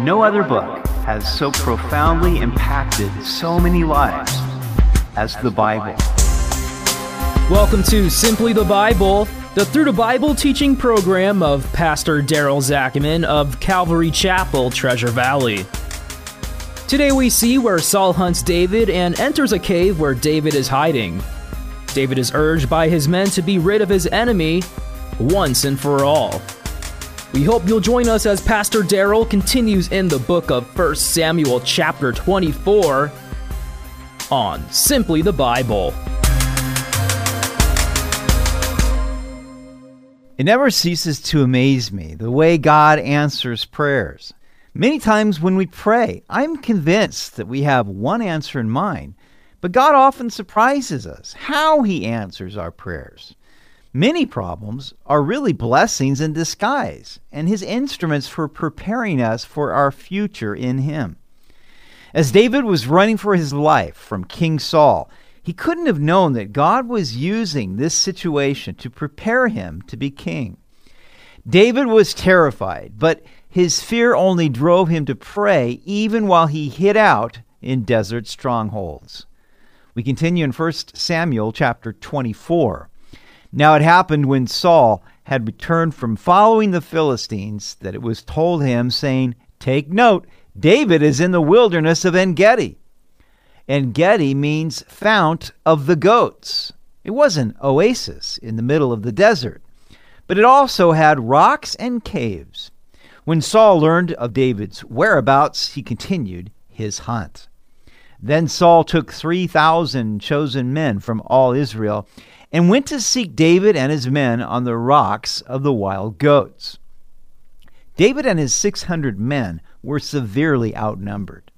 No other book has so profoundly impacted so many lives as the Bible. Welcome to Simply the Bible, the Through the Bible teaching program of Pastor Daryl Zachman of Calvary Chapel, Treasure Valley. Today we see where Saul hunts David and enters a cave where David is hiding. David is urged by his men to be rid of his enemy once and for all. We hope you'll join us as Pastor Daryl continues in the book of 1 Samuel, chapter 24, on Simply the Bible. It never ceases to amaze me the way God answers prayers. Many times when we pray, I'm convinced that we have one answer in mind, but God often surprises us how He answers our prayers. Many problems are really blessings in disguise and his instruments for preparing us for our future in him. As David was running for his life from King Saul, he couldn't have known that God was using this situation to prepare him to be king. David was terrified, but his fear only drove him to pray even while he hid out in desert strongholds. We continue in 1 Samuel chapter 24. Now it happened when Saul had returned from following the Philistines that it was told him, saying, Take note, David is in the wilderness of En Gedi. En Gedi means fount of the goats. It was an oasis in the middle of the desert, but it also had rocks and caves. When Saul learned of David's whereabouts, he continued his hunt. Then Saul took 3,000 chosen men from all Israel and went to seek David and his men on the rocks of the wild goats. David and his 600 men were severely outnumbered.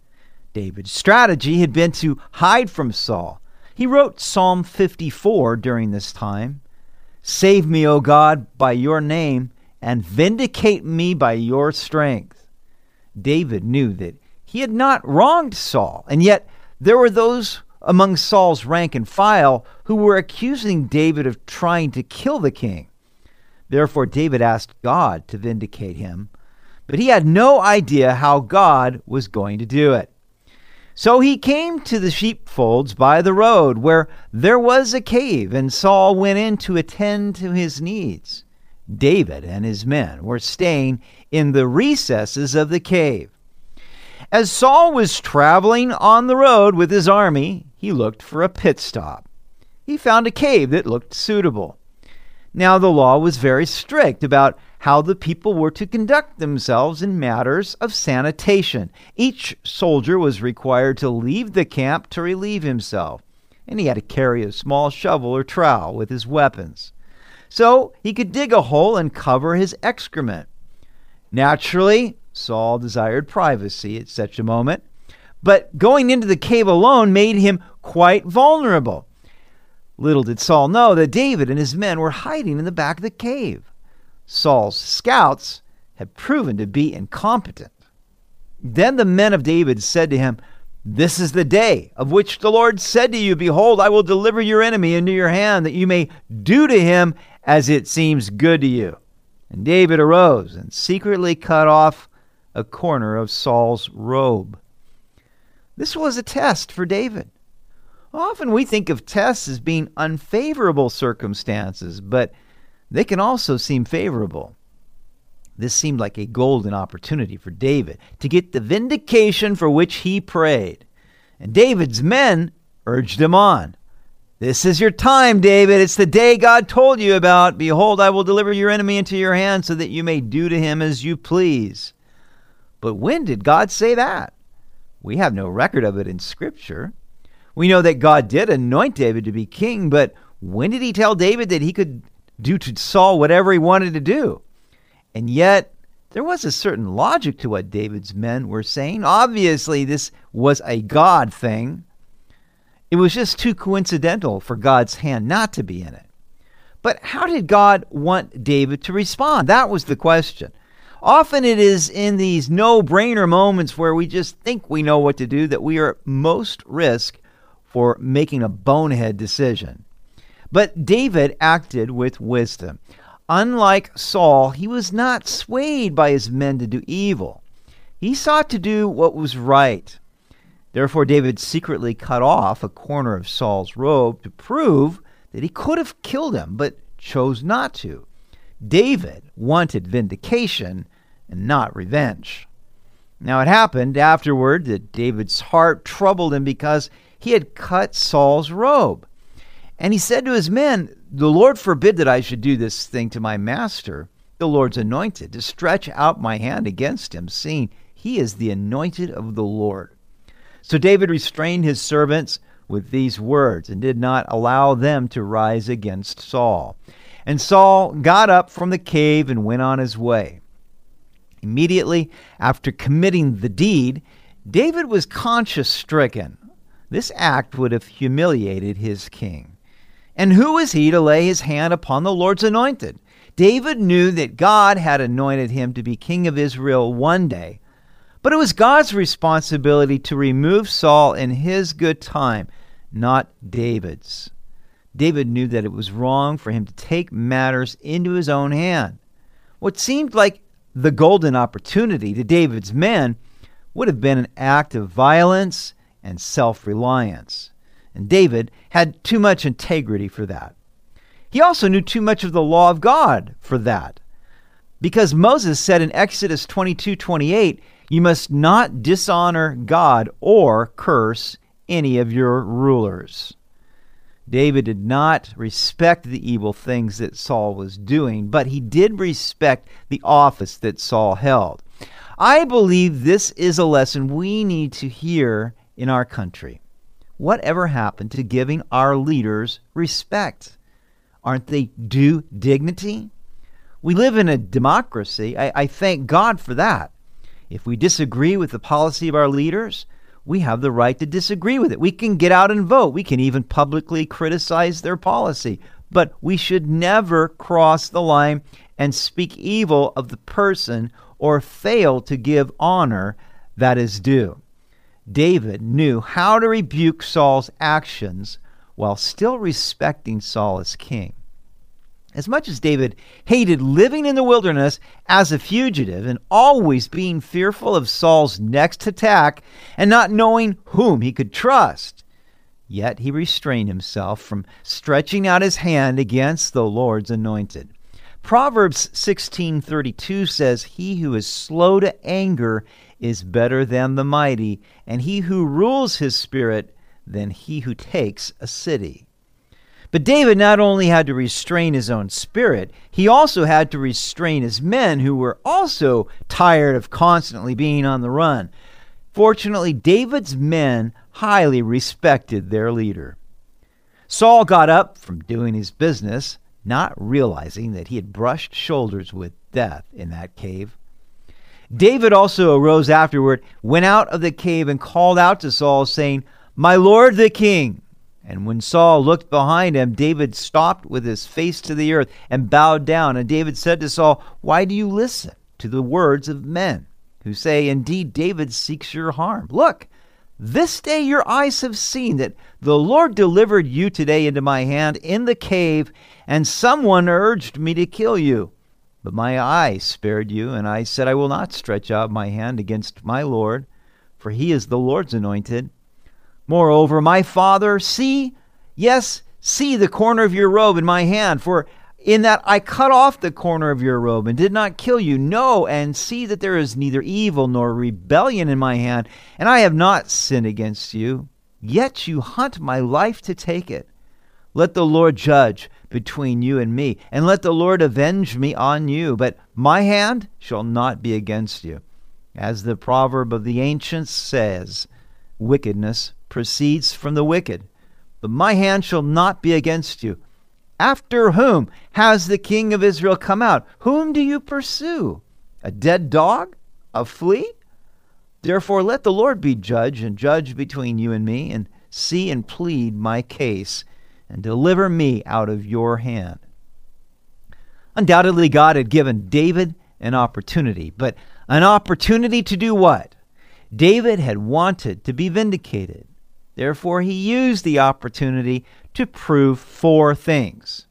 David's strategy had been to hide from Saul. He wrote Psalm 54 during this time Save me, O God, by your name, and vindicate me by your strength. David knew that he had not wronged Saul, and yet there were those among Saul's rank and file who were accusing David of trying to kill the king. Therefore, David asked God to vindicate him, but he had no idea how God was going to do it. So he came to the sheepfolds by the road where there was a cave, and Saul went in to attend to his needs. David and his men were staying in the recesses of the cave. As Saul was traveling on the road with his army, he looked for a pit stop. He found a cave that looked suitable. Now, the law was very strict about how the people were to conduct themselves in matters of sanitation. Each soldier was required to leave the camp to relieve himself, and he had to carry a small shovel or trowel with his weapons. So he could dig a hole and cover his excrement. Naturally, Saul desired privacy at such a moment, but going into the cave alone made him quite vulnerable. Little did Saul know that David and his men were hiding in the back of the cave. Saul's scouts had proven to be incompetent. Then the men of David said to him, This is the day of which the Lord said to you, Behold, I will deliver your enemy into your hand, that you may do to him as it seems good to you. And David arose and secretly cut off a corner of Saul's robe. This was a test for David. Often we think of tests as being unfavorable circumstances, but they can also seem favorable. This seemed like a golden opportunity for David to get the vindication for which he prayed. And David's men urged him on. This is your time, David. It's the day God told you about. Behold, I will deliver your enemy into your hand so that you may do to him as you please. But when did God say that? We have no record of it in Scripture. We know that God did anoint David to be king, but when did he tell David that he could do to Saul whatever he wanted to do? And yet, there was a certain logic to what David's men were saying. Obviously, this was a God thing. It was just too coincidental for God's hand not to be in it. But how did God want David to respond? That was the question. Often it is in these no brainer moments where we just think we know what to do that we are at most risk for making a bonehead decision. But David acted with wisdom. Unlike Saul, he was not swayed by his men to do evil. He sought to do what was right. Therefore, David secretly cut off a corner of Saul's robe to prove that he could have killed him, but chose not to. David wanted vindication and not revenge. Now, it happened afterward that David's heart troubled him because he had cut Saul's robe. And he said to his men, The Lord forbid that I should do this thing to my master, the Lord's anointed, to stretch out my hand against him, seeing he is the anointed of the Lord. So David restrained his servants with these words and did not allow them to rise against Saul. And Saul got up from the cave and went on his way. Immediately after committing the deed, David was conscience stricken. This act would have humiliated his king. And who was he to lay his hand upon the Lord's anointed? David knew that God had anointed him to be king of Israel one day, but it was God's responsibility to remove Saul in his good time, not David's. David knew that it was wrong for him to take matters into his own hand. What seemed like the golden opportunity to David's men would have been an act of violence and self reliance. And David had too much integrity for that. He also knew too much of the law of God for that. Because Moses said in Exodus 22 28, you must not dishonor God or curse any of your rulers. David did not respect the evil things that Saul was doing, but he did respect the office that Saul held. I believe this is a lesson we need to hear in our country. Whatever happened to giving our leaders respect? Aren't they due dignity? We live in a democracy. I, I thank God for that. If we disagree with the policy of our leaders, we have the right to disagree with it. We can get out and vote. We can even publicly criticize their policy. But we should never cross the line and speak evil of the person or fail to give honor that is due. David knew how to rebuke Saul's actions while still respecting Saul as king. As much as David hated living in the wilderness as a fugitive and always being fearful of Saul's next attack and not knowing whom he could trust, yet he restrained himself from stretching out his hand against the Lord's anointed. Proverbs 16:32 says, "He who is slow to anger is better than the mighty, and he who rules his spirit than he who takes a city." But David not only had to restrain his own spirit, he also had to restrain his men who were also tired of constantly being on the run. Fortunately, David's men highly respected their leader. Saul got up from doing his business, not realizing that he had brushed shoulders with death in that cave. David also arose afterward, went out of the cave, and called out to Saul, saying, My lord the king. And when Saul looked behind him, David stopped with his face to the earth and bowed down. And David said to Saul, Why do you listen to the words of men who say, Indeed, David seeks your harm? Look, this day your eyes have seen that the Lord delivered you today into my hand in the cave, and someone urged me to kill you. But my eye spared you, and I said, I will not stretch out my hand against my Lord, for he is the Lord's anointed. Moreover, my father, see, yes, see the corner of your robe in my hand, for in that I cut off the corner of your robe and did not kill you. No, and see that there is neither evil nor rebellion in my hand, and I have not sinned against you. Yet you hunt my life to take it. Let the Lord judge between you and me, and let the Lord avenge me on you. But my hand shall not be against you. As the proverb of the ancients says, wickedness proceeds from the wicked. But my hand shall not be against you. After whom has the king of Israel come out? Whom do you pursue? A dead dog? A flea? Therefore let the Lord be judge, and judge between you and me, and see and plead my case, and deliver me out of your hand. Undoubtedly, God had given David an opportunity, but an opportunity to do what? David had wanted to be vindicated. Therefore, he used the opportunity to prove four things.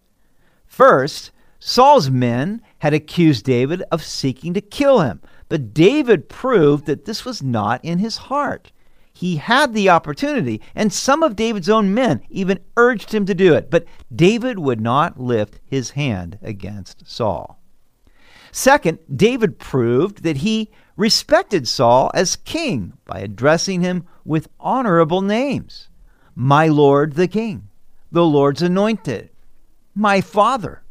First, Saul's men had accused David of seeking to kill him, but David proved that this was not in his heart. He had the opportunity, and some of David's own men even urged him to do it, but David would not lift his hand against Saul. Second, David proved that he respected Saul as king by addressing him with honorable names My Lord the King, the Lord's anointed, my Father,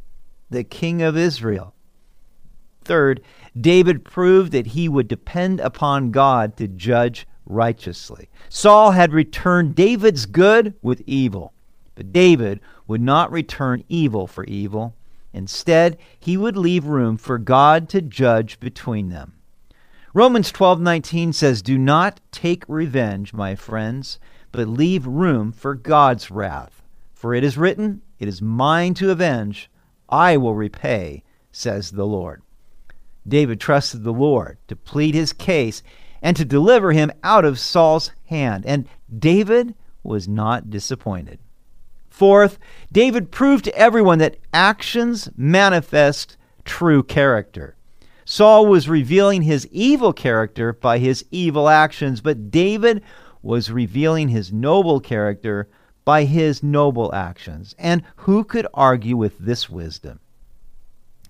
the King of Israel. Third, David proved that he would depend upon God to judge righteously. Saul had returned David's good with evil, but David would not return evil for evil. Instead, he would leave room for God to judge between them. Romans 12:19 says, "Do not take revenge, my friends, but leave room for God's wrath. For it is written, it is mine to avenge, I will repay," says the Lord. David trusted the Lord to plead his case and to deliver him out of Saul's hand, and David was not disappointed. Fourth, David proved to everyone that actions manifest true character. Saul was revealing his evil character by his evil actions, but David was revealing his noble character by his noble actions. And who could argue with this wisdom?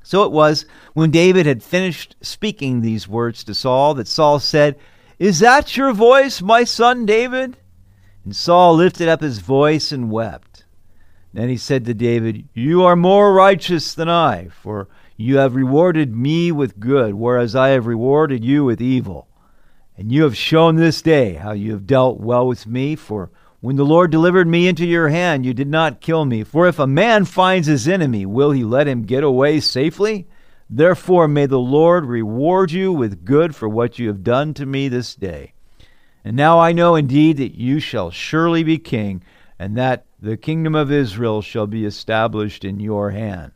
So it was when David had finished speaking these words to Saul that Saul said, Is that your voice, my son David? And Saul lifted up his voice and wept. Then he said to David, You are more righteous than I, for you have rewarded me with good, whereas I have rewarded you with evil. And you have shown this day how you have dealt well with me, for when the Lord delivered me into your hand, you did not kill me. For if a man finds his enemy, will he let him get away safely? Therefore, may the Lord reward you with good for what you have done to me this day. And now I know indeed that you shall surely be king, and that the kingdom of Israel shall be established in your hand.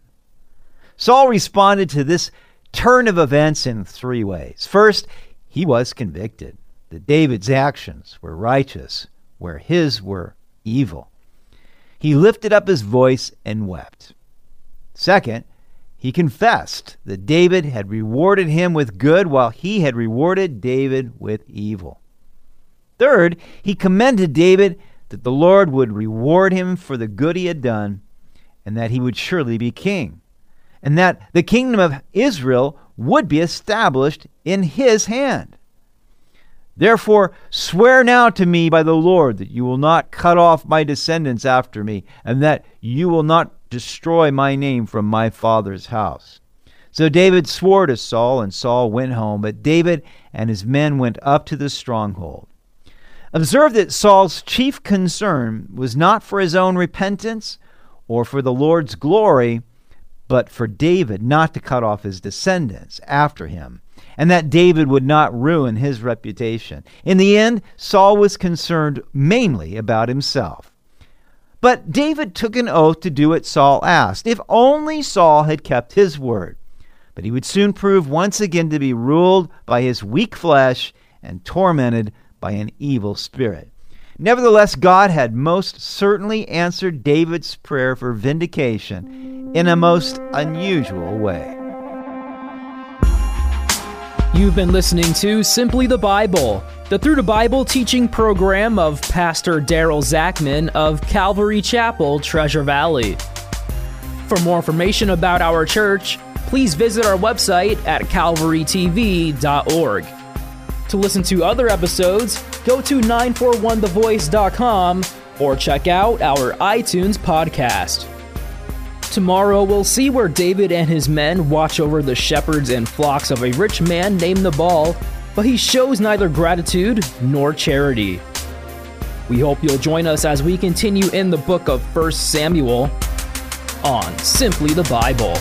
Saul responded to this turn of events in three ways. First, he was convicted that David's actions were righteous where his were evil. He lifted up his voice and wept. Second, he confessed that David had rewarded him with good while he had rewarded David with evil. Third, he commended David that the Lord would reward him for the good he had done and that he would surely be king, and that the kingdom of Israel would be established in his hand. Therefore, swear now to me by the Lord that you will not cut off my descendants after me, and that you will not destroy my name from my father's house. So David swore to Saul, and Saul went home, but David and his men went up to the stronghold. Observe that Saul's chief concern was not for his own repentance or for the Lord's glory, but for David not to cut off his descendants after him and that David would not ruin his reputation. In the end, Saul was concerned mainly about himself. But David took an oath to do what Saul asked, if only Saul had kept his word. But he would soon prove once again to be ruled by his weak flesh and tormented by an evil spirit. Nevertheless, God had most certainly answered David's prayer for vindication in a most unusual way. You've been listening to Simply the Bible, the Through the Bible teaching program of Pastor Daryl Zachman of Calvary Chapel, Treasure Valley. For more information about our church, please visit our website at calvarytv.org. To listen to other episodes, go to 941thevoice.com or check out our iTunes podcast. Tomorrow we'll see where David and his men watch over the shepherds and flocks of a rich man named Nabal, but he shows neither gratitude nor charity. We hope you'll join us as we continue in the book of 1 Samuel on Simply the Bible.